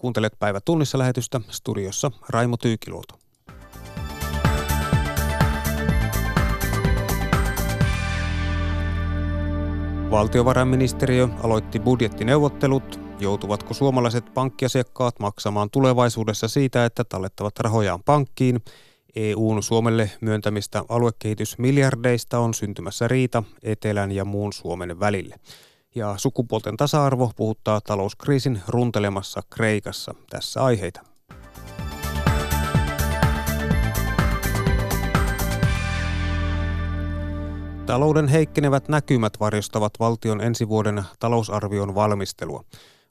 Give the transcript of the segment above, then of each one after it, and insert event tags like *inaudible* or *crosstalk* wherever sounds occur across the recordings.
Kuuntelet päivä tunnissa lähetystä studiossa Raimo Tyykiluoto. Valtiovarainministeriö aloitti budjettineuvottelut. Joutuvatko suomalaiset pankkiasiakkaat maksamaan tulevaisuudessa siitä, että tallettavat rahojaan pankkiin? EUn Suomelle myöntämistä aluekehitysmiljardeista on syntymässä riita etelän ja muun Suomen välille. Ja sukupuolten tasa-arvo puhuttaa talouskriisin runtelemassa Kreikassa. Tässä aiheita. Talouden heikkenevät näkymät varjostavat valtion ensi vuoden talousarvion valmistelua.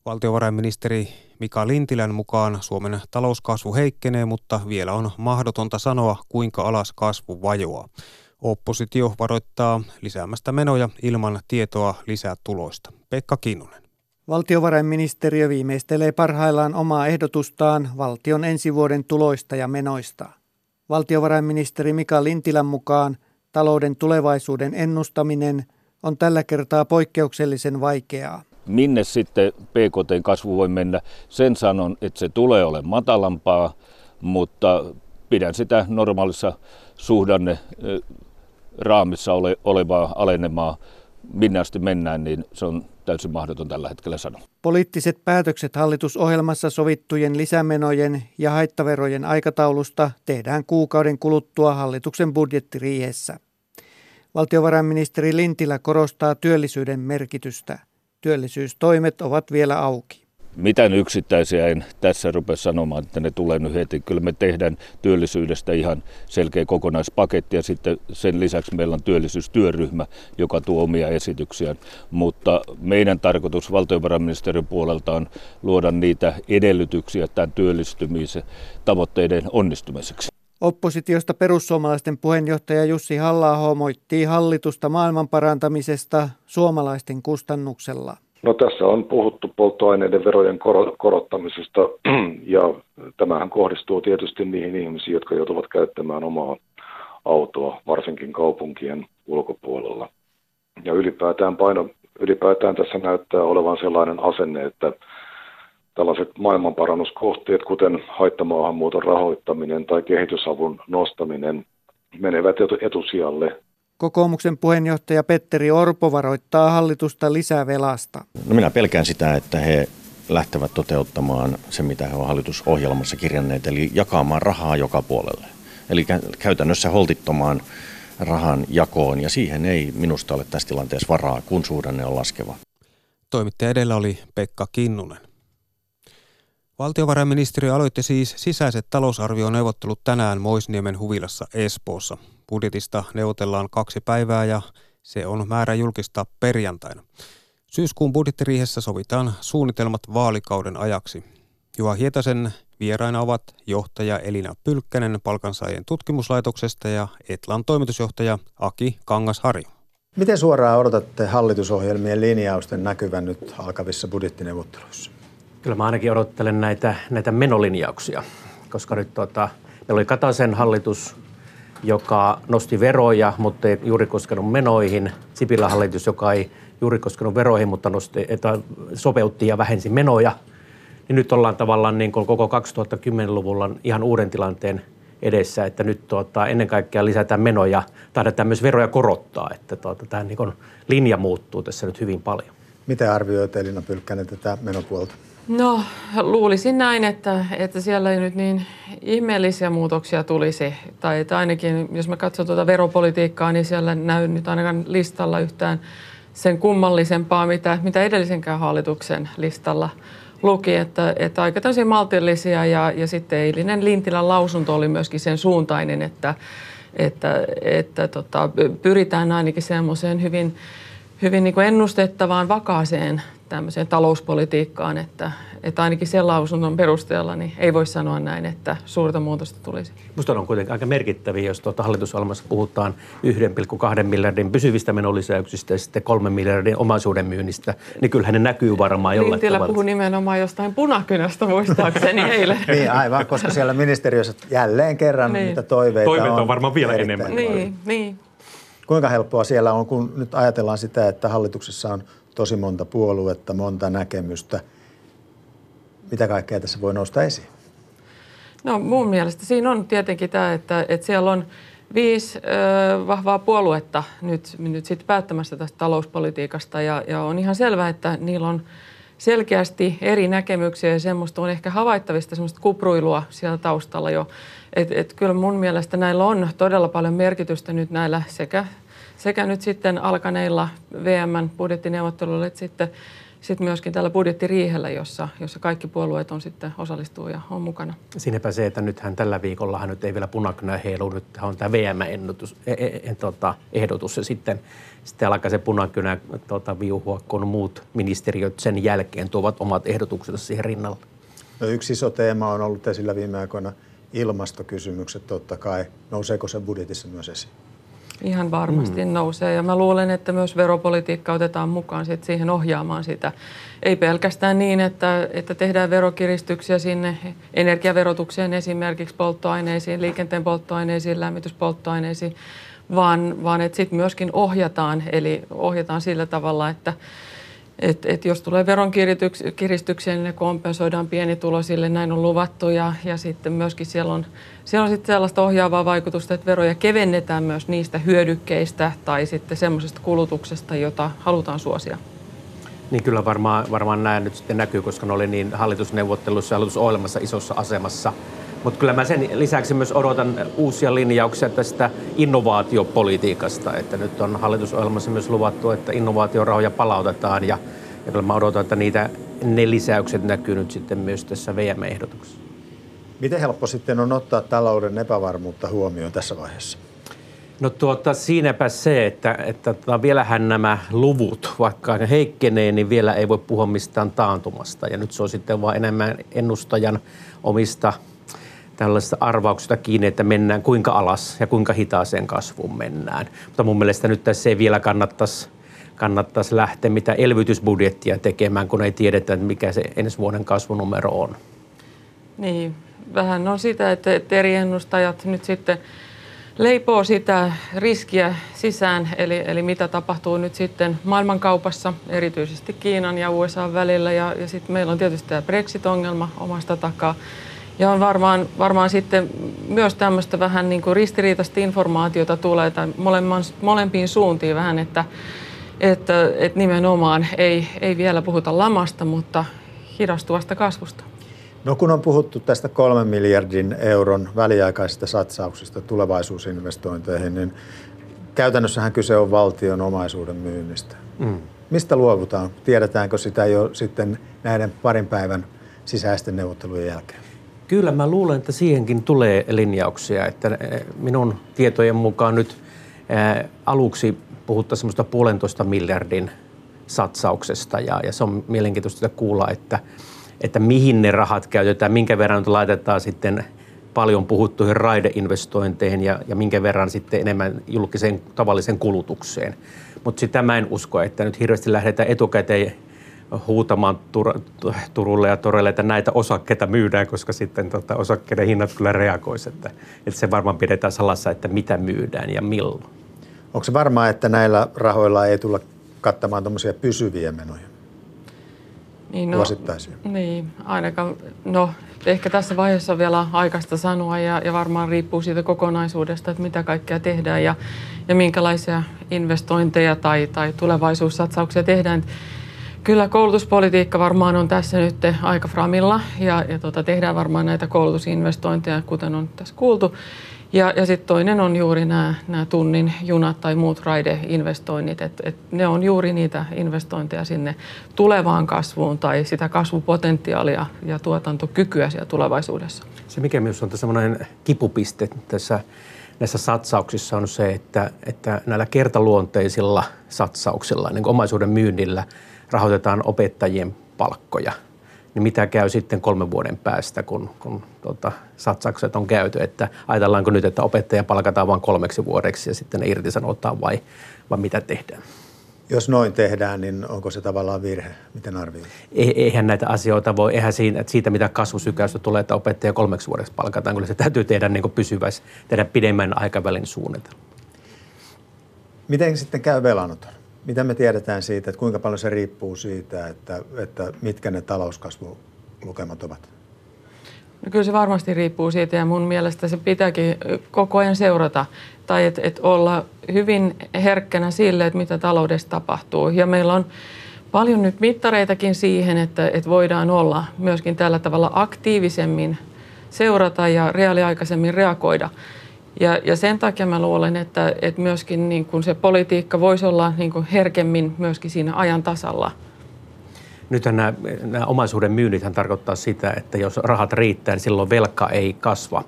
Valtiovarainministeri Mika Lintilän mukaan Suomen talouskasvu heikkenee, mutta vielä on mahdotonta sanoa, kuinka alas kasvu vajoaa. Oppositio varoittaa lisäämästä menoja ilman tietoa lisätuloista. Pekka Kinnunen. Valtiovarainministeriö viimeistelee parhaillaan omaa ehdotustaan valtion ensi vuoden tuloista ja menoista. Valtiovarainministeri Mika Lintilän mukaan talouden tulevaisuuden ennustaminen on tällä kertaa poikkeuksellisen vaikeaa. Minne sitten PKT kasvu voi mennä, sen sanon, että se tulee olemaan matalampaa, mutta pidän sitä normaalissa suhdanne raamissa ole, olevaa alenemaa. Minne asti mennään, niin se on täysin mahdoton tällä hetkellä sanoa. Poliittiset päätökset hallitusohjelmassa sovittujen lisämenojen ja haittaverojen aikataulusta tehdään kuukauden kuluttua hallituksen budjettiriihessä. Valtiovarainministeri Lintilä korostaa työllisyyden merkitystä. Työllisyystoimet ovat vielä auki. Mitään yksittäisiä en tässä rupea sanomaan, että ne tulee nyt heti. Kyllä me tehdään työllisyydestä ihan selkeä kokonaispaketti ja sitten sen lisäksi meillä on työllisyystyöryhmä, joka tuo omia esityksiään. Mutta meidän tarkoitus valtiovarainministeriön puolelta on luoda niitä edellytyksiä tämän työllistymisen tavoitteiden onnistumiseksi. Oppositiosta perussuomalaisten puheenjohtaja Jussi halla moittii hallitusta maailmanparantamisesta suomalaisten kustannuksella. No tässä on puhuttu polttoaineiden verojen korottamisesta *clears throat* ja tämähän kohdistuu tietysti niihin ihmisiin, jotka joutuvat käyttämään omaa autoa, varsinkin kaupunkien ulkopuolella. Ja ylipäätään paino, ylipäätään tässä näyttää olevan sellainen asenne, että tällaiset maailmanparannuskohteet, kuten haittamaahanmuuton rahoittaminen tai kehitysavun nostaminen, menevät etusijalle. Kokoomuksen puheenjohtaja Petteri Orpo varoittaa hallitusta lisävelasta. No minä pelkään sitä, että he lähtevät toteuttamaan se, mitä he ovat hallitusohjelmassa kirjanneet, eli jakamaan rahaa joka puolelle. Eli käytännössä holtittomaan rahan jakoon, ja siihen ei minusta ole tässä tilanteessa varaa, kun suhdanne on laskeva. Toimittaja edellä oli Pekka Kinnunen. Valtiovarainministeriö aloitti siis sisäiset talousarvioneuvottelut tänään Moisniemen huvilassa Espoossa. Budjetista neuvotellaan kaksi päivää ja se on määrä julkistaa perjantaina. Syyskuun budjettiriihessä sovitaan suunnitelmat vaalikauden ajaksi. Juha Hietasen vieraina ovat johtaja Elina Pylkkänen palkansaajien tutkimuslaitoksesta ja Etlan toimitusjohtaja Aki Kangasharju. Miten suoraan odotatte hallitusohjelmien linjausten näkyvän nyt alkavissa budjettineuvotteluissa? Kyllä mä ainakin odottelen näitä, näitä menolinjauksia, koska nyt tota, meillä oli Kataisen hallitus, joka nosti veroja, mutta ei juuri koskenut menoihin. Sipilän hallitus, joka ei juuri koskenut veroihin, mutta nosti, että sopeutti ja vähensi menoja. Niin nyt ollaan tavallaan niin kuin koko 2010-luvulla ihan uuden tilanteen edessä, että nyt tuota, ennen kaikkea lisätään menoja, taidetaan myös veroja korottaa, että tuota, tämä niin linja muuttuu tässä nyt hyvin paljon. Miten arvioit Elina Pylkkänen tätä menopuolta? No luulisin näin, että, että siellä ei nyt niin ihmeellisiä muutoksia tulisi. Tai että ainakin jos mä katson tuota veropolitiikkaa, niin siellä näy nyt ainakaan listalla yhtään sen kummallisempaa, mitä, mitä edellisenkään hallituksen listalla luki, että, että aika täysin maltillisia ja, ja sitten eilinen Lintilän lausunto oli myöskin sen suuntainen, että, että, että tota, pyritään ainakin semmoiseen hyvin, hyvin niin kuin ennustettavaan, vakaaseen tämmöiseen talouspolitiikkaan, että, että ainakin sen lausunnon perusteella niin ei voi sanoa näin, että suurta muutosta tulisi. Minusta on kuitenkin aika merkittäviä, jos tuota hallitusohjelmassa puhutaan 1,2 miljardin pysyvistä menolisäyksistä ja sitten 3 miljardin omaisuuden myynnistä, niin kyllähän ne näkyy varmaan jollain Lintilä tavalla. puhui nimenomaan jostain punakynästä muistaakseni *laughs* eilen. niin aivan, koska siellä ministeriössä jälleen kerran niin. niitä toiveita Toiveita on. on varmaan vielä enemmän. Niin, niin. Kuinka helppoa siellä on, kun nyt ajatellaan sitä, että hallituksessa on tosi monta puoluetta, monta näkemystä. mitä kaikkea tässä voi nousta esiin? No mun mielestä siinä on tietenkin tämä, että, että siellä on viisi ö, vahvaa puoluetta nyt, nyt sit päättämässä tästä talouspolitiikasta ja, ja on ihan selvää, että niillä on selkeästi eri näkemyksiä ja semmoista on ehkä havaittavista semmoista kupruilua siellä taustalla jo. Et, et kyllä mun mielestä näillä on todella paljon merkitystä nyt näillä sekä, sekä nyt sitten alkaneilla VMn budjettineuvotteluilla että sitten sitten myöskin tällä budjettiriihellä, jossa, jossa kaikki puolueet on sitten osallistuu ja on mukana. Siinäpä se, että nythän tällä viikolla nyt ei vielä punakynä heilu, nyt on tämä VM-ehdotus e, e, e, tota, ehdotus ja sitten, sitten alkaa se punakynä tota, viuhua, kun muut ministeriöt sen jälkeen tuovat omat ehdotuksensa siihen rinnalle. No yksi iso teema on ollut esillä viime aikoina ilmastokysymykset totta kai. Nouseeko se budjetissa myös esiin? Ihan varmasti mm. nousee ja mä luulen, että myös veropolitiikka otetaan mukaan sit siihen ohjaamaan sitä. Ei pelkästään niin, että, että tehdään verokiristyksiä sinne energiaverotukseen esimerkiksi polttoaineisiin, liikenteen polttoaineisiin, lämmityspolttoaineisiin, vaan, vaan että sitten myöskin ohjataan, eli ohjataan sillä tavalla, että et, et jos tulee veronkiristyksiä, niin ne kompensoidaan pienituloisille, näin on luvattu. Ja, ja sitten myöskin siellä on, siellä on sitten sellaista ohjaavaa vaikutusta, että veroja kevennetään myös niistä hyödykkeistä tai sitten semmoisesta kulutuksesta, jota halutaan suosia. Niin kyllä varmaan, varmaan näin nyt sitten näkyy, koska ne oli niin hallitusneuvotteluissa ja hallitusohjelmassa isossa asemassa – mutta kyllä mä sen lisäksi myös odotan uusia linjauksia tästä innovaatiopolitiikasta, että nyt on hallitusohjelmassa myös luvattu, että innovaatiorahoja palautetaan ja, ja kyllä mä odotan, että niitä, ne lisäykset näkyy nyt sitten myös tässä VM-ehdotuksessa. Miten helppo sitten on ottaa talouden epävarmuutta huomioon tässä vaiheessa? No tuota, siinäpä se, että, että tota, vielähän nämä luvut, vaikka ne heikkenee, niin vielä ei voi puhua mistään taantumasta. Ja nyt se on sitten vaan enemmän ennustajan omista tällaisesta arvauksesta kiinni, että mennään kuinka alas ja kuinka hitaaseen kasvuun mennään. Mutta mun mielestä nyt tässä ei vielä kannattaisi kannattaisi lähteä mitä elvytysbudjettia tekemään, kun ei tiedetä, mikä se ensi vuoden kasvunumero on. Niin, vähän on sitä, että eri ennustajat nyt sitten leipoo sitä riskiä sisään, eli, eli mitä tapahtuu nyt sitten maailmankaupassa, erityisesti Kiinan ja USA välillä. Ja, ja sitten meillä on tietysti tämä Brexit-ongelma omasta takaa. Ja on varmaan, varmaan sitten myös tämmöistä vähän niin kuin ristiriitaista informaatiota tulee tai molempiin suuntiin vähän, että, että, että nimenomaan ei, ei vielä puhuta lamasta, mutta hidastuvasta kasvusta. No kun on puhuttu tästä kolmen miljardin euron väliaikaisista satsauksista tulevaisuusinvestointeihin, niin käytännössähän kyse on valtion omaisuuden myynnistä. Mm. Mistä luovutaan? Tiedetäänkö sitä jo sitten näiden parin päivän sisäisten neuvottelujen jälkeen? Kyllä mä luulen, että siihenkin tulee linjauksia. Että eh, minun tietojen mukaan nyt eh, aluksi puhuttaisiin semmoista puolentoista miljardin satsauksesta ja, ja se on mielenkiintoista kuulla, että, että mihin ne rahat käytetään, minkä verran laitetaan sitten paljon puhuttuihin raideinvestointeihin ja, ja minkä verran sitten enemmän julkiseen tavalliseen kulutukseen. Mutta sitä mä en usko, että nyt hirveästi lähdetään etukäteen huutamaan Tur- Turulle ja Torelle, että näitä osakkeita myydään, koska sitten tota, osakkeiden hinnat kyllä reagoisivat. Että, että se varmaan pidetään salassa, että mitä myydään ja milloin. Onko se varmaa, että näillä rahoilla ei tulla kattamaan tuommoisia pysyviä menoja? Niin, no, Niin, ainakaan, no ehkä tässä vaiheessa on vielä aikaista sanoa ja, ja varmaan riippuu siitä kokonaisuudesta, että mitä kaikkea tehdään ja, ja minkälaisia investointeja tai, tai tulevaisuussatsauksia tehdään. Kyllä koulutuspolitiikka varmaan on tässä nyt aika framilla ja, ja tota, tehdään varmaan näitä koulutusinvestointeja, kuten on tässä kuultu. Ja, ja sitten toinen on juuri nämä, tunnin junat tai muut raideinvestoinnit. Et, et ne on juuri niitä investointeja sinne tulevaan kasvuun tai sitä kasvupotentiaalia ja tuotantokykyä siellä tulevaisuudessa. Se mikä myös on semmoinen kipupiste tässä näissä satsauksissa on se, että, että näillä kertaluonteisilla satsauksilla, niin kuin omaisuuden myynnillä – rahoitetaan opettajien palkkoja, niin mitä käy sitten kolmen vuoden päästä, kun, kun tota, satsaukset on käyty, että ajatellaanko nyt, että opettaja palkataan vain kolmeksi vuodeksi ja sitten ne irtisanotaan vai, vai mitä tehdään? Jos noin tehdään, niin onko se tavallaan virhe? Miten arvioit? Eihän näitä asioita voi, eihän siinä, että siitä mitä kasvusykäystä tulee, että opettaja kolmeksi vuodeksi palkataan, kyllä se täytyy tehdä niin pysyvästi, tehdä pidemmän aikavälin suunnitelma. Miten sitten käy velanoton? Mitä me tiedetään siitä, että kuinka paljon se riippuu siitä, että, että mitkä ne talouskasvuluvut lukemat ovat? No kyllä se varmasti riippuu siitä ja mun mielestä se pitääkin koko ajan seurata tai että et olla hyvin herkkänä sille, että mitä taloudessa tapahtuu. Ja meillä on paljon nyt mittareitakin siihen, että, että voidaan olla myöskin tällä tavalla aktiivisemmin seurata ja reaaliaikaisemmin reagoida. Ja, ja sen takia mä luulen, että, että myöskin niin kuin se politiikka voisi olla niin kuin herkemmin myöskin siinä ajan tasalla – Nythän nämä, nämä omaisuuden myynnithän tarkoittaa sitä, että jos rahat riittää, niin silloin velka ei kasva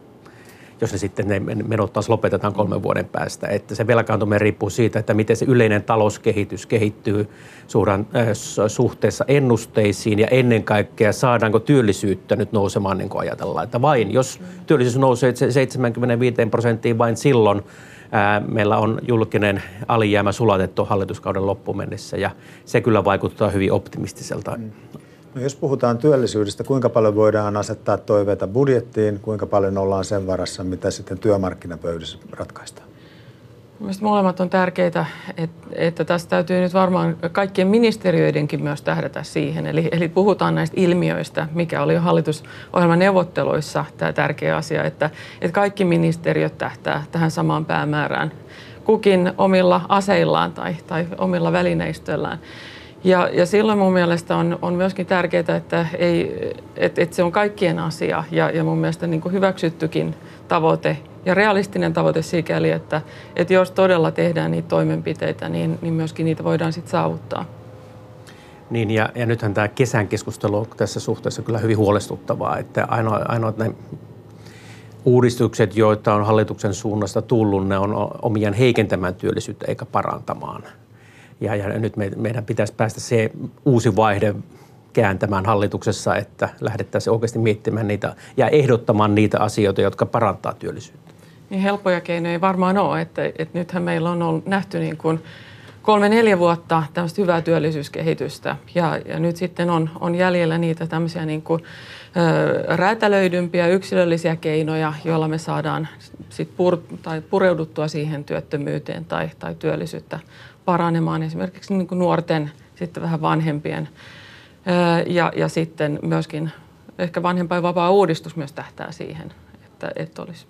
jos ne sitten ne menot taas lopetetaan kolmen vuoden päästä. Että se velkaantuminen riippuu siitä, että miten se yleinen talouskehitys kehittyy suuran, äh, suhteessa ennusteisiin ja ennen kaikkea saadaanko työllisyyttä nyt nousemaan niin kuin ajatellaan. Että vain jos työllisyys nousee 75 prosenttiin vain silloin, meillä on julkinen alijäämä sulatettu hallituskauden loppuun mennessä ja se kyllä vaikuttaa hyvin optimistiselta. Mm. No jos puhutaan työllisyydestä, kuinka paljon voidaan asettaa toiveita budjettiin, kuinka paljon ollaan sen varassa, mitä sitten työmarkkinapöydissä ratkaistaan? Mielestäni molemmat on tärkeitä, että, että tässä täytyy nyt varmaan kaikkien ministeriöidenkin myös tähdätä siihen. Eli, eli puhutaan näistä ilmiöistä, mikä oli jo hallitusohjelman neuvotteluissa tämä tärkeä asia, että, että kaikki ministeriöt tähtää tähän samaan päämäärään, kukin omilla aseillaan tai, tai omilla välineistöllään. Ja, ja silloin mun mielestä on, on myöskin tärkeää, että, ei, että, että se on kaikkien asia ja, ja mun mielestä niin kuin hyväksyttykin tavoite ja realistinen tavoite sikäli, että, että jos todella tehdään niitä toimenpiteitä, niin, niin myöskin niitä voidaan sitten saavuttaa. Niin ja, ja nythän tämä kesän keskustelu on tässä suhteessa kyllä hyvin huolestuttavaa, että ainoa, ainoat ne uudistukset, joita on hallituksen suunnasta tullut, ne on omiaan heikentämään työllisyyttä eikä parantamaan. Ja, ja nyt me, meidän pitäisi päästä se uusi vaihde kääntämään hallituksessa, että lähdettäisiin oikeasti miettimään niitä ja ehdottamaan niitä asioita, jotka parantaa työllisyyttä. Niin helppoja keinoja ei varmaan ole, että, että nythän meillä on ollut, nähty niin kuin kolme-neljä vuotta tämmöistä hyvää työllisyyskehitystä ja, ja nyt sitten on, on jäljellä niitä tämmöisiä niin kuin, ö, räätälöidympiä yksilöllisiä keinoja, joilla me saadaan sit pur, tai pureuduttua siihen työttömyyteen tai, tai työllisyyttä paranemaan esimerkiksi niin kuin nuorten, sitten vähän vanhempien ja, ja sitten myöskin ehkä vanhempainvapaa uudistus myös tähtää siihen, että, että olisi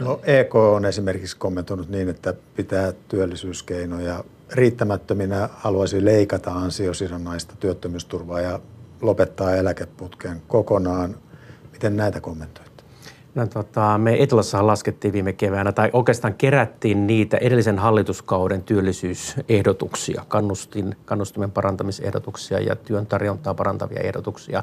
No, EK on esimerkiksi kommentoinut niin, että pitää työllisyyskeinoja riittämättöminä haluaisi leikata ansiosidonnaista työttömyysturvaa ja lopettaa eläkeputken kokonaan. Miten näitä kommentoit? No, tota, me Etelässä laskettiin viime keväänä, tai oikeastaan kerättiin niitä edellisen hallituskauden työllisyysehdotuksia, kannustin, kannustimen parantamisehdotuksia ja työn tarjontaa parantavia ehdotuksia.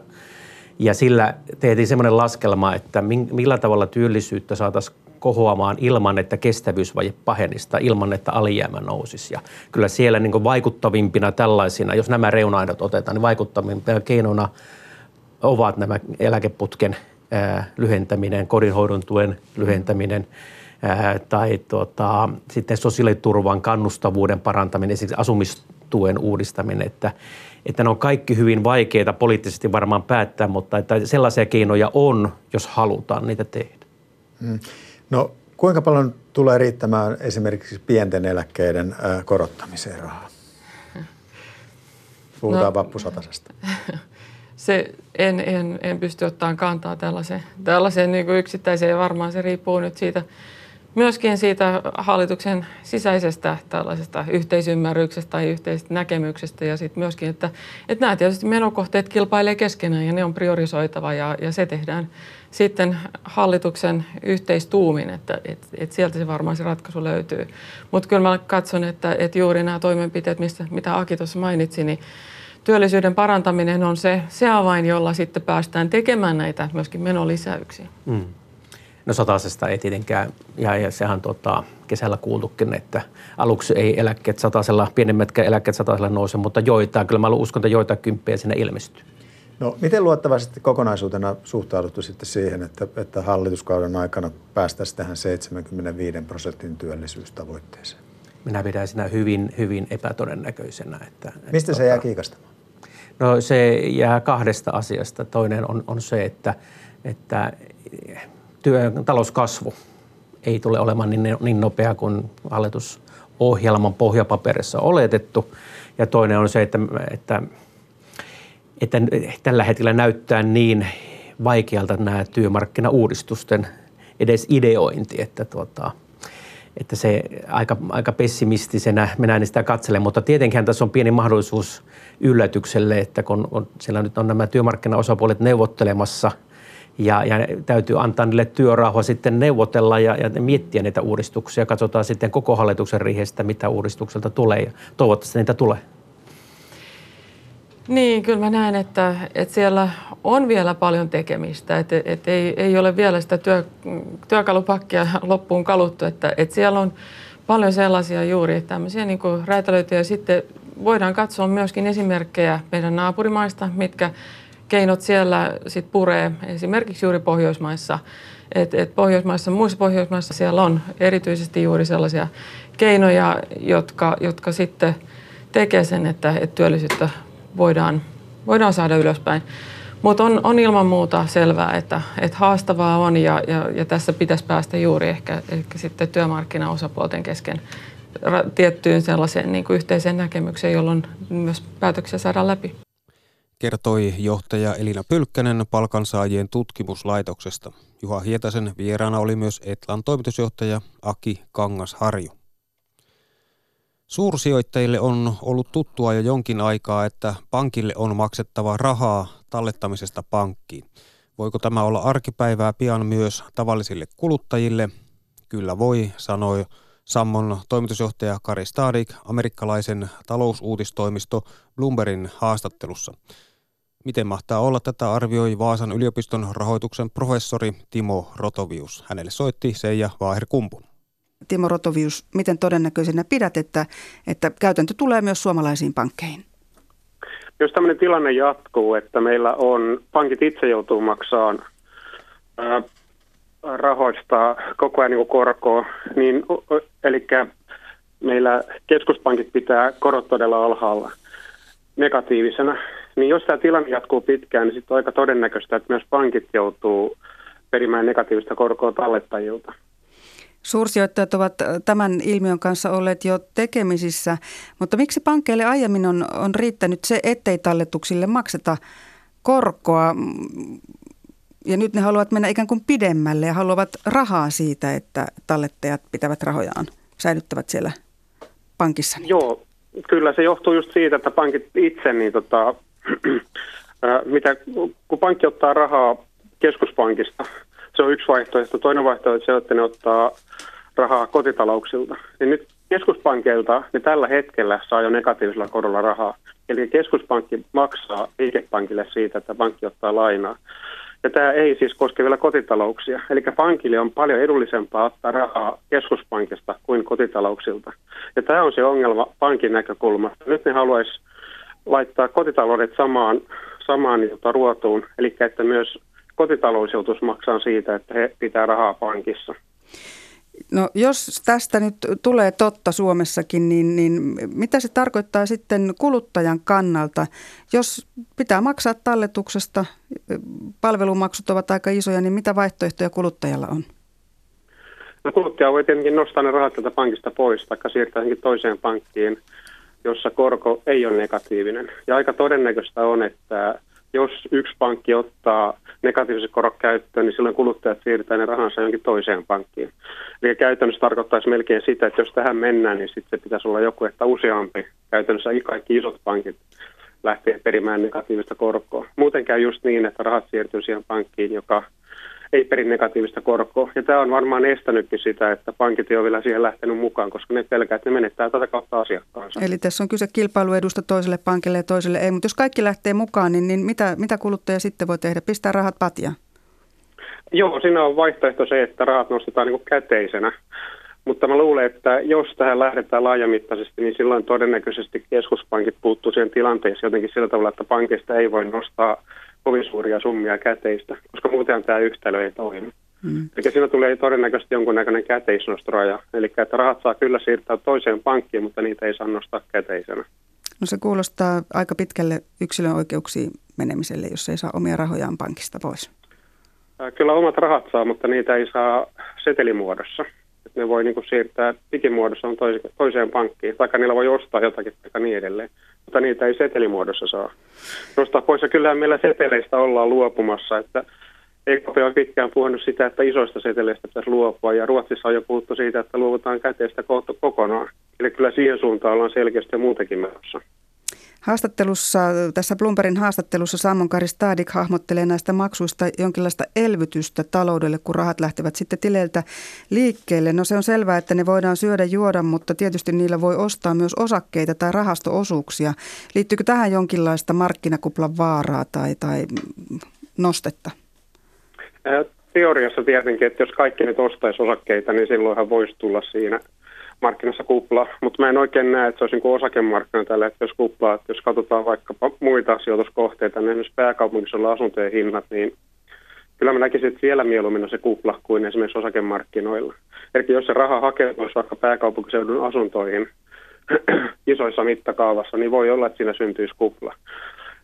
Ja sillä tehtiin semmoinen laskelma, että millä tavalla työllisyyttä saataisiin kohoamaan ilman, että kestävyysvaje pahenista, ilman, että alijäämä nousisi. Ja kyllä siellä niin vaikuttavimpina tällaisina, jos nämä reunaidot otetaan, niin vaikuttavimpina keinona ovat nämä eläkeputken – lyhentäminen, kodinhoidon tuen lyhentäminen tai tota, sitten sosiaaliturvan kannustavuuden parantaminen, esimerkiksi asumistuen uudistaminen, että, että ne on kaikki hyvin vaikeita poliittisesti varmaan päättää, mutta että sellaisia keinoja on, jos halutaan niitä tehdä. Hmm. No kuinka paljon tulee riittämään esimerkiksi pienten eläkkeiden korottamiseen rahaa? *laughs* Puhutaan no, vappusatasesta. *laughs* se, en, en, en pysty ottamaan kantaa tällaiseen, tällaiseen niin kuin yksittäiseen. Varmaan se riippuu nyt siitä, myöskin siitä hallituksen sisäisestä tällaisesta yhteisymmärryksestä tai yhteisestä näkemyksestä ja sitten myöskin, että, että nämä tietysti menokohteet kilpailee keskenään ja ne on priorisoitava ja, ja se tehdään sitten hallituksen yhteistuumin, että et, et sieltä se varmaan se ratkaisu löytyy. Mutta kyllä mä katson, että, että juuri nämä toimenpiteet, mistä, mitä Aki tuossa mainitsi, niin työllisyyden parantaminen on se, se avain, jolla sitten päästään tekemään näitä myöskin menolisäyksiä. Mm. No satasesta ei tietenkään, ja, ja sehän tota, kesällä kuultukin, että aluksi ei eläkkeet satasella, pienemmätkään eläkkeet satasella nouse, mutta joitain, kyllä mä uskon, että joitain kymppejä sinne ilmestyy. No miten luottavasti kokonaisuutena suhtauduttu sitten siihen, että, että hallituskauden aikana päästäisiin tähän 75 prosentin työllisyystavoitteeseen? Minä pidän sinä hyvin, hyvin epätodennäköisenä. Että, Mistä että, se jää kiikastamaan? No se jää kahdesta asiasta. Toinen on, on se, että, että työn talouskasvu ei tule olemaan niin, niin nopea kuin hallitusohjelman pohjapaperissa oletettu. Ja toinen on se, että, että että tällä hetkellä näyttää niin vaikealta nämä työmarkkinauudistusten edes ideointi, että, tuota, että se aika, aika pessimistisenä mennään sitä katselemaan. Mutta tietenkin tässä on pieni mahdollisuus yllätykselle, että kun on, siellä nyt on nämä työmarkkinaosapuolet neuvottelemassa – ja, ja täytyy antaa niille työrauha sitten neuvotella ja, ja miettiä niitä uudistuksia. Katsotaan sitten koko hallituksen riihestä, mitä uudistukselta tulee ja toivottavasti niitä tulee. Niin, kyllä mä näen, että, että siellä on vielä paljon tekemistä, että, että ei, ei ole vielä sitä työ, työkalupakkia loppuun kaluttu, että, että siellä on paljon sellaisia juuri tämmöisiä niin kuin räätälöityjä sitten voidaan katsoa myöskin esimerkkejä meidän naapurimaista, mitkä keinot siellä sit puree esimerkiksi juuri Pohjoismaissa. Et, et Pohjoismaissa, muissa Pohjoismaissa siellä on erityisesti juuri sellaisia keinoja, jotka, jotka sitten tekee sen, että, että työllisyyttä voidaan, voidaan saada ylöspäin. Mutta on, on ilman muuta selvää, että, että haastavaa on ja, ja, ja tässä pitäisi päästä juuri ehkä, ehkä sitten työmarkkinaosapuolten kesken tiettyyn sellaiseen niin kuin yhteiseen näkemykseen, jolloin myös päätöksiä saadaan läpi kertoi johtaja Elina Pylkkänen palkansaajien tutkimuslaitoksesta. Juha Hietasen vieraana oli myös Etlan toimitusjohtaja Aki Kangasharju. Suursijoittajille on ollut tuttua jo jonkin aikaa, että pankille on maksettava rahaa tallettamisesta pankkiin. Voiko tämä olla arkipäivää pian myös tavallisille kuluttajille? Kyllä voi, sanoi Sammon toimitusjohtaja Kari Stadik amerikkalaisen talousuutistoimisto Bloombergin haastattelussa. Miten mahtaa olla, tätä arvioi Vaasan yliopiston rahoituksen professori Timo Rotovius. Hänelle soitti Seija Vaaher-Kumpu. Timo Rotovius, miten todennäköisenä pidät, että, että käytäntö tulee myös suomalaisiin pankkeihin? Jos tämmöinen tilanne jatkuu, että meillä on, pankit itse joutuu maksamaan rahoista koko ajan niin korkoa, niin, eli meillä keskuspankit pitää korot todella alhaalla negatiivisena, niin jos tämä tilanne jatkuu pitkään, niin sitten on aika todennäköistä, että myös pankit joutuu perimään negatiivista korkoa tallettajilta. Suursijoittajat ovat tämän ilmiön kanssa olleet jo tekemisissä, mutta miksi pankkeille aiemmin on, on riittänyt se, ettei talletuksille makseta korkoa? Ja nyt ne haluavat mennä ikään kuin pidemmälle ja haluavat rahaa siitä, että tallettajat pitävät rahojaan, säilyttävät siellä pankissa. Joo, kyllä se johtuu just siitä, että pankit itse niin tota, *clears throat* mitä, kun pankki ottaa rahaa keskuspankista, se on yksi vaihtoehto. Toinen vaihtoehto on se, että ne ottaa rahaa kotitalouksilta. Niin nyt keskuspankkeilta ne tällä hetkellä saa jo negatiivisella korolla rahaa. Eli keskuspankki maksaa liikepankille siitä, että pankki ottaa lainaa. Ja tämä ei siis koske vielä kotitalouksia. Eli pankille on paljon edullisempaa ottaa rahaa keskuspankista kuin kotitalouksilta. Ja tämä on se ongelma pankin näkökulmasta. Nyt ne haluaisi laittaa kotitaloudet samaan, samaan jota ruotuun, eli että myös kotitalous joutuisi maksaa siitä, että he pitää rahaa pankissa. No jos tästä nyt tulee totta Suomessakin, niin, niin mitä se tarkoittaa sitten kuluttajan kannalta? Jos pitää maksaa talletuksesta, palvelumaksut ovat aika isoja, niin mitä vaihtoehtoja kuluttajalla on? No kuluttaja voi tietenkin nostaa ne rahat tätä pankista pois tai siirtää toiseen pankkiin – jossa korko ei ole negatiivinen. Ja aika todennäköistä on, että jos yksi pankki ottaa negatiivisen korot käyttöön, niin silloin kuluttajat siirtää ne rahansa jonkin toiseen pankkiin. Eli käytännössä tarkoittaisi melkein sitä, että jos tähän mennään, niin sitten pitäisi olla joku, että useampi, käytännössä kaikki isot pankit lähtee perimään negatiivista korkoa. Muuten käy just niin, että rahat siirtyy siihen pankkiin, joka ei peri negatiivista korkoa. Ja tämä on varmaan estänytkin sitä, että pankit ei ole vielä siihen lähtenyt mukaan, koska ne pelkää, että ne menettää tätä kautta asiakkaansa. Eli tässä on kyse kilpailuedusta toiselle pankille ja toiselle ei, mutta jos kaikki lähtee mukaan, niin, niin mitä, mitä kuluttaja sitten voi tehdä? Pistää rahat patja? Joo, siinä on vaihtoehto se, että rahat nostetaan niin käteisenä. Mutta mä luulen, että jos tähän lähdetään laajamittaisesti, niin silloin todennäköisesti keskuspankit puuttuu siihen tilanteeseen jotenkin sillä tavalla, että pankista ei voi nostaa kovin suuria summia käteistä, koska muuten tämä yhtälö ei toimi. Mm. Eli siinä tulee todennäköisesti jonkunnäköinen käteisnostoraja, eli että rahat saa kyllä siirtää toiseen pankkiin, mutta niitä ei saa nostaa käteisenä. No se kuulostaa aika pitkälle yksilön oikeuksiin menemiselle, jos ei saa omia rahojaan pankista pois. Kyllä omat rahat saa, mutta niitä ei saa setelimuodossa. Että ne voi niin kuin siirtää digimuodossa toiseen pankkiin, tai niillä voi ostaa jotakin tai niin edelleen. Mutta niitä ei setelimuodossa saa nostaa pois. Ja kyllähän meillä seteleistä ollaan luopumassa, että EKP on pitkään puhunut sitä, että isoista seteleistä pitäisi luopua, ja Ruotsissa on jo puhuttu siitä, että luovutaan käteistä kokonaan. Eli kyllä siihen suuntaan ollaan selkeästi muutenkin menossa. Haastattelussa, tässä Bloombergin haastattelussa Sammon Kari Stadik hahmottelee näistä maksuista jonkinlaista elvytystä taloudelle, kun rahat lähtevät sitten tileiltä liikkeelle. No se on selvää, että ne voidaan syödä juoda, mutta tietysti niillä voi ostaa myös osakkeita tai rahastoosuuksia. Liittyykö tähän jonkinlaista markkinakuplan vaaraa tai, tai nostetta? Teoriassa tietenkin, että jos kaikki nyt ostaisi osakkeita, niin silloinhan voisi tulla siinä markkinassa kupla, mutta mä en oikein näe, että se olisi niin osakemarkkina tällä hetkellä, kuplaa. Että jos katsotaan vaikkapa muita sijoituskohteita, niin esimerkiksi pääkaupunkisella asuntojen hinnat, niin kyllä mä näkisin, että vielä mieluummin on se kupla kuin esimerkiksi osakemarkkinoilla. Eli jos se raha hakeutuisi vaikka pääkaupunkiseudun asuntoihin *clears throat* isoissa mittakaavassa, niin voi olla, että siinä syntyisi kupla.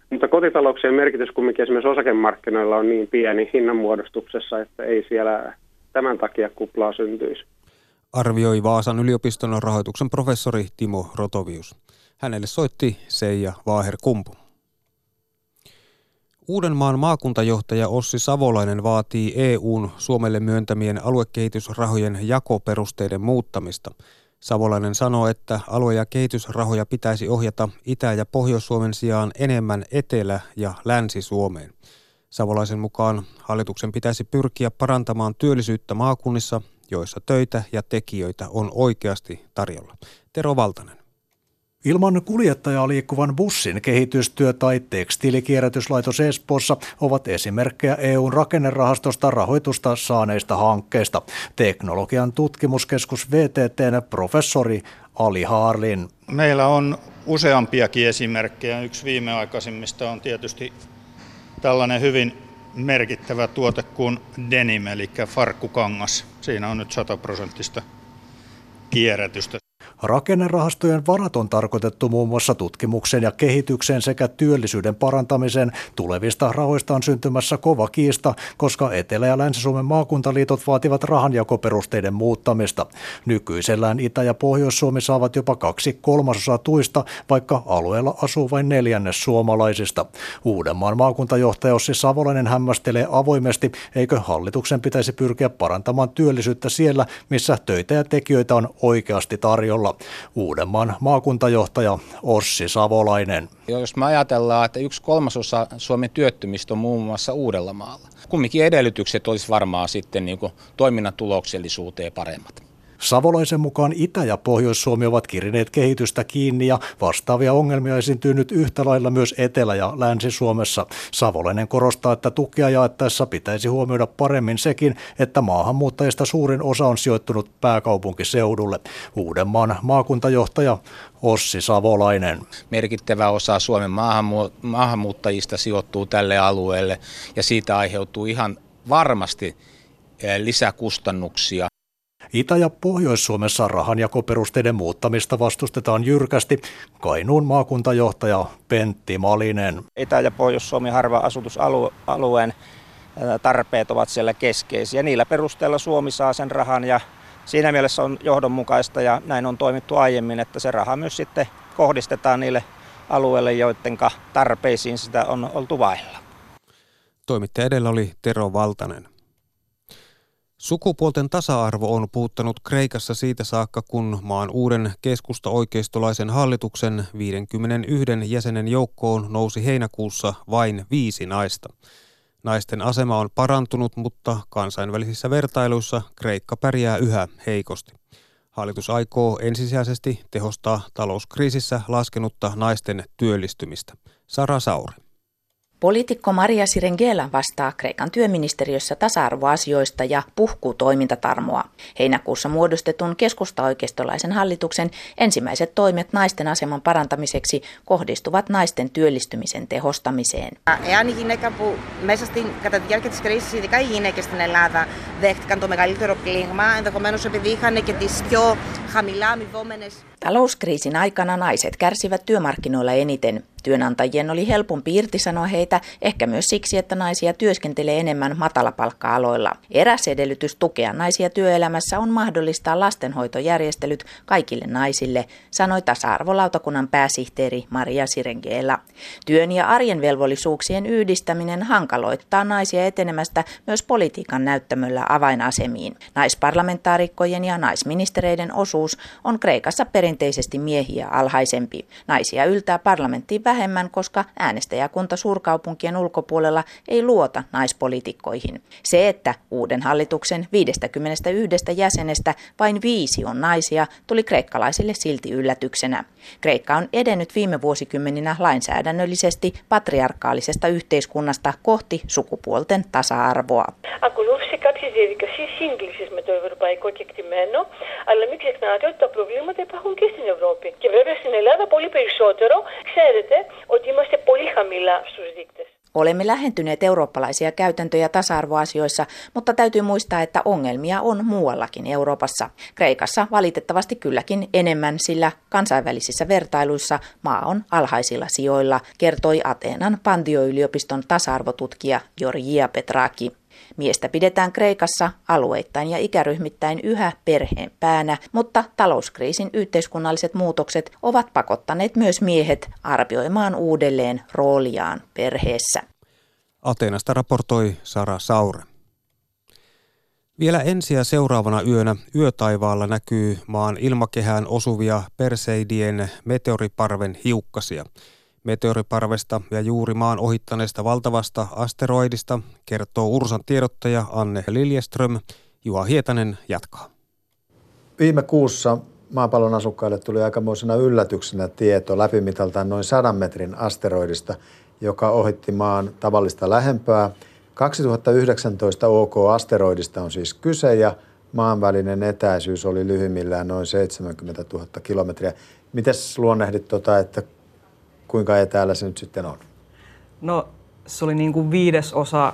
Mutta kotitalouksien merkitys kumminkin esimerkiksi osakemarkkinoilla on niin pieni hinnanmuodostuksessa, että ei siellä tämän takia kuplaa syntyisi arvioi Vaasan yliopiston rahoituksen professori Timo Rotovius. Hänelle soitti Seija Vaaher-Kumpu. Uudenmaan maakuntajohtaja Ossi Savolainen vaatii EUn Suomelle myöntämien aluekehitysrahojen jakoperusteiden muuttamista. Savolainen sanoo, että alue- ja kehitysrahoja pitäisi ohjata Itä- ja Pohjois-Suomen sijaan enemmän Etelä- ja Länsi-Suomeen. Savolaisen mukaan hallituksen pitäisi pyrkiä parantamaan työllisyyttä maakunnissa joissa töitä ja tekijöitä on oikeasti tarjolla. Tero Valtanen. Ilman kuljettajaa liikkuvan bussin kehitystyö tai tekstiilikierrätyslaitos Espoossa ovat esimerkkejä EUn rakennerahastosta rahoitusta saaneista hankkeista. Teknologian tutkimuskeskus VTTn professori Ali Haarlin. Meillä on useampiakin esimerkkejä. Yksi viimeaikaisimmista on tietysti tällainen hyvin merkittävä tuote kuin denim, eli farkkukangas. Siinä on nyt 100 prosenttista kierrätystä. Rakennerahastojen varat on tarkoitettu muun muassa tutkimuksen ja kehityksen sekä työllisyyden parantamiseen. Tulevista rahoista on syntymässä kova kiista, koska Etelä- ja Länsi-Suomen maakuntaliitot vaativat rahanjakoperusteiden muuttamista. Nykyisellään Itä- ja Pohjois-Suomi saavat jopa kaksi kolmasosaa tuista, vaikka alueella asuu vain neljännes suomalaisista. Uudenmaan maakuntajohtaja Ossi Savolainen hämmästelee avoimesti, eikö hallituksen pitäisi pyrkiä parantamaan työllisyyttä siellä, missä töitä ja tekijöitä on oikeasti tarjolla paikalla Uudenmaan maakuntajohtaja Ossi Savolainen. Jos me ajatellaan, että yksi kolmasosa Suomen työttömistä on muun muassa Uudellamaalla, kumminkin edellytykset olisi varmaan sitten niin toiminnan tuloksellisuuteen paremmat. Savolaisen mukaan Itä- ja Pohjois-Suomi ovat kirineet kehitystä kiinni ja vastaavia ongelmia esiintyy nyt yhtä lailla myös Etelä- ja Länsi-Suomessa. Savolainen korostaa, että tukea jaettaessa pitäisi huomioida paremmin sekin, että maahanmuuttajista suurin osa on sijoittunut pääkaupunkiseudulle. Uudenmaan maakuntajohtaja Ossi Savolainen. Merkittävä osa Suomen maahanmuuttajista sijoittuu tälle alueelle ja siitä aiheutuu ihan varmasti eh, lisäkustannuksia Itä- ja Pohjois-Suomessa rahanjakoperusteiden muuttamista vastustetaan jyrkästi. Kainuun maakuntajohtaja Pentti Malinen. Itä- ja Pohjois-Suomi harva asutusalueen tarpeet ovat siellä keskeisiä. Niillä perusteella Suomi saa sen rahan ja siinä mielessä on johdonmukaista ja näin on toimittu aiemmin, että se raha myös sitten kohdistetaan niille alueille, joiden tarpeisiin sitä on oltu vailla. Toimittaja edellä oli Tero Valtanen. Sukupuolten tasa-arvo on puuttanut Kreikassa siitä saakka, kun maan uuden keskusta-oikeistolaisen hallituksen 51 jäsenen joukkoon nousi heinäkuussa vain viisi naista. Naisten asema on parantunut, mutta kansainvälisissä vertailuissa Kreikka pärjää yhä heikosti. Hallitus aikoo ensisijaisesti tehostaa talouskriisissä laskenutta naisten työllistymistä. Sara Sauri. Poliitikko Maria Sirengela vastaa Kreikan työministeriössä tasa-arvoasioista ja puhkuu toimintatarmoa. Heinäkuussa muodostetun keskusta-oikeistolaisen hallituksen ensimmäiset toimet naisten aseman parantamiseksi kohdistuvat naisten työllistymisen tehostamiseen. Εάν η γυναίκα που μέσα στην, κατά τη διάρκεια της κρίσης, ειδικά οι γυναίκες στην Ελλάδα, δέχτηκαν το μεγαλύτερο πλήγμα, ενδεχομένως επειδή είχαν και τις πιο Talouskriisin aikana naiset kärsivät työmarkkinoilla eniten. Työnantajien oli helpompi irtisanoa heitä, ehkä myös siksi, että naisia työskentelee enemmän matalapalkka-aloilla. Eräs edellytys tukea naisia työelämässä on mahdollistaa lastenhoitojärjestelyt kaikille naisille, sanoi tasa-arvolautakunnan pääsihteeri Maria Sirengela. Työn ja arjen velvollisuuksien yhdistäminen hankaloittaa naisia etenemästä myös politiikan näyttämöllä avainasemiin. Naisparlamentaarikkojen ja naisministereiden osuus on Kreikassa perinteisesti miehiä alhaisempi. Naisia yltää parlamenttiin vähemmän, koska äänestäjäkunta suurkaupunkien ulkopuolella ei luota naispoliitikkoihin. Se, että uuden hallituksen 51 jäsenestä vain viisi on naisia, tuli kreikkalaisille silti yllätyksenä. Kreikka on edennyt viime vuosikymmeninä lainsäädännöllisesti patriarkaalisesta yhteiskunnasta kohti sukupuolten tasa-arvoa. Ακολούθησε κάποιες διαδικασίες σύγκλησης με το ευρωπαϊκό κεκτημένο, αλλά μην ξεχνάτε ότι τα προβλήματα υπάρχουν και στην Ευρώπη. Και βέβαια στην Ελλάδα πολύ περισσότερο. Ξέρετε ότι είμαστε πολύ χαμηλά στους δείκτες. Olemme lähentyneet eurooppalaisia käytäntöjä tasa-arvoasioissa, mutta täytyy muistaa, että ongelmia on muuallakin Euroopassa. Kreikassa valitettavasti kylläkin enemmän, sillä kansainvälisissä vertailuissa maa on alhaisilla sijoilla, kertoi Ateenan Pantio-yliopiston tasa-arvotutkija Georgia Petraki. Miestä pidetään Kreikassa alueittain ja ikäryhmittäin yhä perheen päänä, mutta talouskriisin yhteiskunnalliset muutokset ovat pakottaneet myös miehet arvioimaan uudelleen rooliaan perheessä. Ateenasta raportoi Sara Saure. Vielä ensi ja seuraavana yönä yötaivaalla näkyy maan ilmakehään osuvia Perseidien meteoriparven hiukkasia – Meteoriparvesta ja juuri maan ohittaneesta valtavasta asteroidista kertoo Ursan tiedottaja Anne Liljeström. Juha Hietanen jatkaa. Viime kuussa maapallon asukkaille tuli aikamoisena yllätyksenä tieto läpimitaltaan noin 100 metrin asteroidista, joka ohitti maan tavallista lähempää. 2019 OK-asteroidista on siis kyse ja maan välinen etäisyys oli lyhyimmillään noin 70 000 kilometriä. Miten luonnehdit tuota, että kuinka etäällä se nyt sitten on? No se oli niin kuin viides osa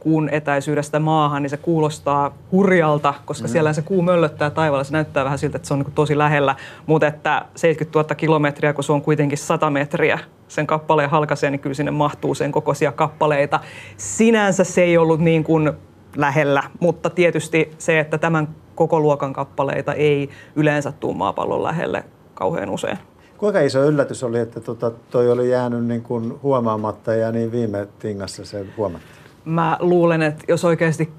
kuun etäisyydestä maahan, niin se kuulostaa hurjalta, koska mm. siellä se kuu möllöttää taivaalla. Se näyttää vähän siltä, että se on niin tosi lähellä, mutta että 70 000 kilometriä, kun se on kuitenkin 100 metriä sen kappaleen halkaisee, niin kyllä sinne mahtuu sen kokoisia kappaleita. Sinänsä se ei ollut niin kuin lähellä, mutta tietysti se, että tämän koko luokan kappaleita ei yleensä tule maapallon lähelle kauhean usein. Kuinka iso yllätys oli, että tota, toi oli jäänyt niin kuin huomaamatta ja niin viime tingassa se huomattiin? Mä luulen, että jos oikeasti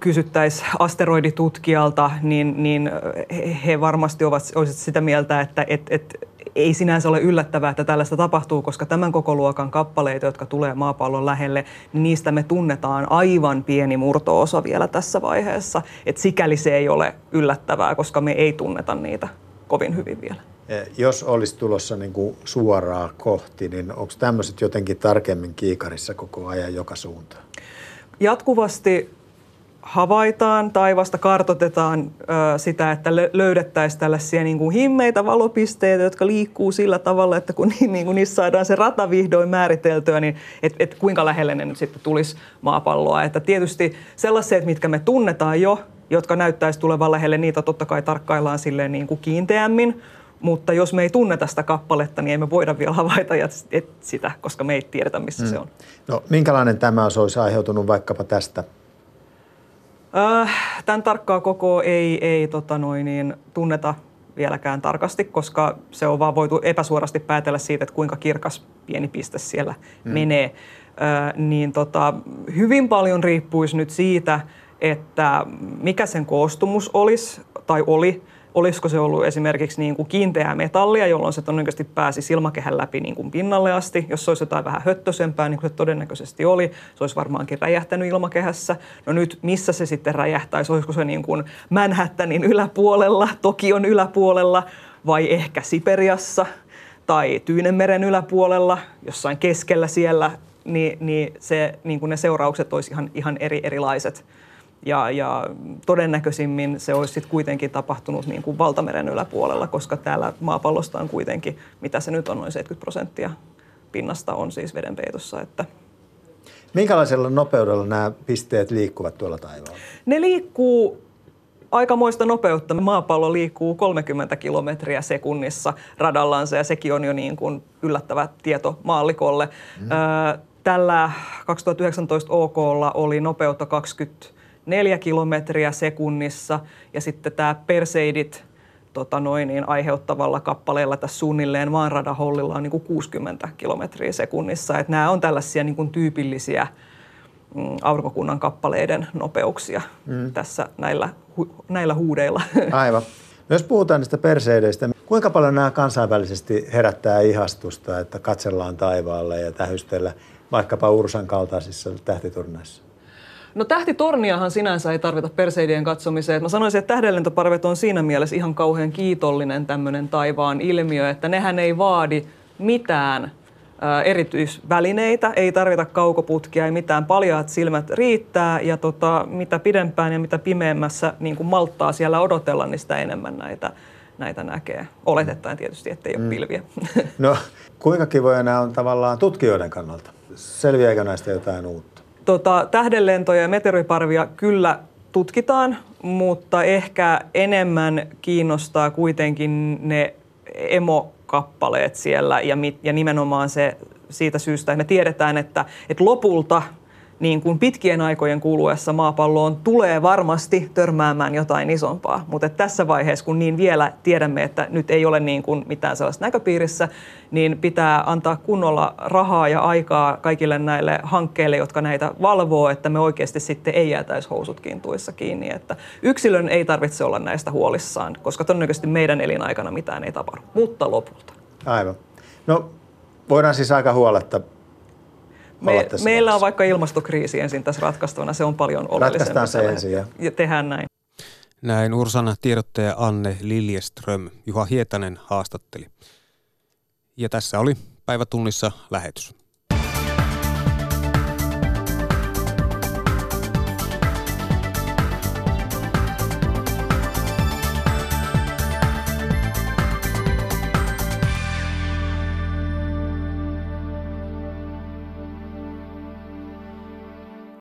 kysyttäisiin asteroiditutkijalta, niin, niin he varmasti ovat, olisivat sitä mieltä, että et, et, ei sinänsä ole yllättävää, että tällaista tapahtuu, koska tämän koko luokan kappaleita, jotka tulee maapallon lähelle, niin niistä me tunnetaan aivan pieni murto-osa vielä tässä vaiheessa. Et sikäli se ei ole yllättävää, koska me ei tunneta niitä kovin hyvin vielä. Eh, jos olisi tulossa niin kuin suoraa kohti, niin onko tämmöiset jotenkin tarkemmin kiikarissa koko ajan joka suuntaan? Jatkuvasti havaitaan taivasta, kartotetaan ö, sitä, että löydettäisiin tällaisia niin kuin himmeitä valopisteitä, jotka liikkuu sillä tavalla, että kun *laughs* niin niissä saadaan se rata vihdoin määriteltyä, niin et, et kuinka lähelle ne nyt sitten tulisi maapalloa. Että tietysti sellaiset, mitkä me tunnetaan jo, jotka näyttäisi tulevan lähelle, niitä totta kai tarkkaillaan silleen niin kuin kiinteämmin, mutta jos me ei tunneta sitä kappaletta, niin emme voida vielä havaita sitä, koska me ei tiedetä, missä mm. se on. No, minkälainen tämä olisi aiheutunut vaikkapa tästä? Äh, tämän tarkkaa koko ei, ei tota noin, niin, tunneta vieläkään tarkasti, koska se on vaan voitu epäsuorasti päätellä siitä, että kuinka kirkas pieni piste siellä mm. menee. Äh, niin tota, hyvin paljon riippuisi nyt siitä, että mikä sen koostumus olisi tai oli olisiko se ollut esimerkiksi niin kuin kiinteää metallia, jolloin se todennäköisesti pääsi silmakehän läpi niin kuin pinnalle asti. Jos se olisi jotain vähän höttösempää, niin kuin se todennäköisesti oli, se olisi varmaankin räjähtänyt ilmakehässä. No nyt, missä se sitten räjähtäisi? Olisiko se niin kuin Manhattanin yläpuolella, Tokion yläpuolella vai ehkä Siperiassa tai Tyynemeren yläpuolella, jossain keskellä siellä, niin, niin, se, niin kuin ne seuraukset olisi ihan, ihan eri, erilaiset. Ja, ja todennäköisimmin se olisi sitten kuitenkin tapahtunut niin kuin valtameren yläpuolella, koska täällä maapallosta on kuitenkin, mitä se nyt on, noin 70 prosenttia pinnasta on siis vedenpeitossa. Että Minkälaisella nopeudella nämä pisteet liikkuvat tuolla taivaalla? Ne liikkuu aikamoista nopeutta. Maapallo liikkuu 30 kilometriä sekunnissa radallansa ja sekin on jo niin kuin yllättävä tieto maallikolle. Mm. Tällä 2019 OKlla oli nopeutta 24 kilometriä sekunnissa ja sitten tämä Perseidit tota noin, niin aiheuttavalla kappaleella tässä suunnilleen maanradahollilla on niin kuin 60 kilometriä sekunnissa. Et nämä on tällaisia niin kuin tyypillisiä mm, aurinkokunnan kappaleiden nopeuksia mm. tässä näillä, hu, näillä huudeilla. *laughs* Aivan. Jos puhutaan niistä perseideistä, kuinka paljon nämä kansainvälisesti herättää ihastusta, että katsellaan taivaalle ja tähystellä vaikkapa Ursan kaltaisissa tähtiturneissa? No tähtitorniahan sinänsä ei tarvita perseidien katsomiseen. Mä sanoisin, että tähdenlentoparvet on siinä mielessä ihan kauhean kiitollinen tämmöinen taivaan ilmiö, että nehän ei vaadi mitään erityisvälineitä, ei tarvita kaukoputkia, ei mitään, paljaat silmät riittää ja tota, mitä pidempään ja mitä pimeämmässä niin kuin malttaa siellä odotella, niin sitä enemmän näitä, näitä näkee. Oletettaen tietysti, ettei ole mm. pilviä. No kuinka kivoja nämä on tavallaan tutkijoiden kannalta? Selviääkö näistä jotain uutta? Tota, tähdenlentoja ja meteoriparvia kyllä tutkitaan, mutta ehkä enemmän kiinnostaa kuitenkin ne emokappaleet siellä ja, ja nimenomaan se siitä syystä, että me tiedetään, että, että lopulta – niin kuin pitkien aikojen kuluessa maapalloon tulee varmasti törmäämään jotain isompaa. Mutta tässä vaiheessa, kun niin vielä tiedämme, että nyt ei ole niin kuin mitään sellaista näköpiirissä, niin pitää antaa kunnolla rahaa ja aikaa kaikille näille hankkeille, jotka näitä valvoo, että me oikeasti sitten ei jäätäisi housut kintuissa kiinni. Että yksilön ei tarvitse olla näistä huolissaan, koska todennäköisesti meidän elinaikana mitään ei tapahdu, mutta lopulta. Aivan. No voidaan siis aika huoletta me, meillä on vaikka ilmastokriisi ensin tässä ratkaistavana, se on paljon oleellisempi. Ratkaistaan se ensin. Ja. ja tehdään näin. Näin Ursan tiedottaja Anne Liljeström. Juha Hietanen haastatteli. Ja tässä oli päivätunnissa lähetys.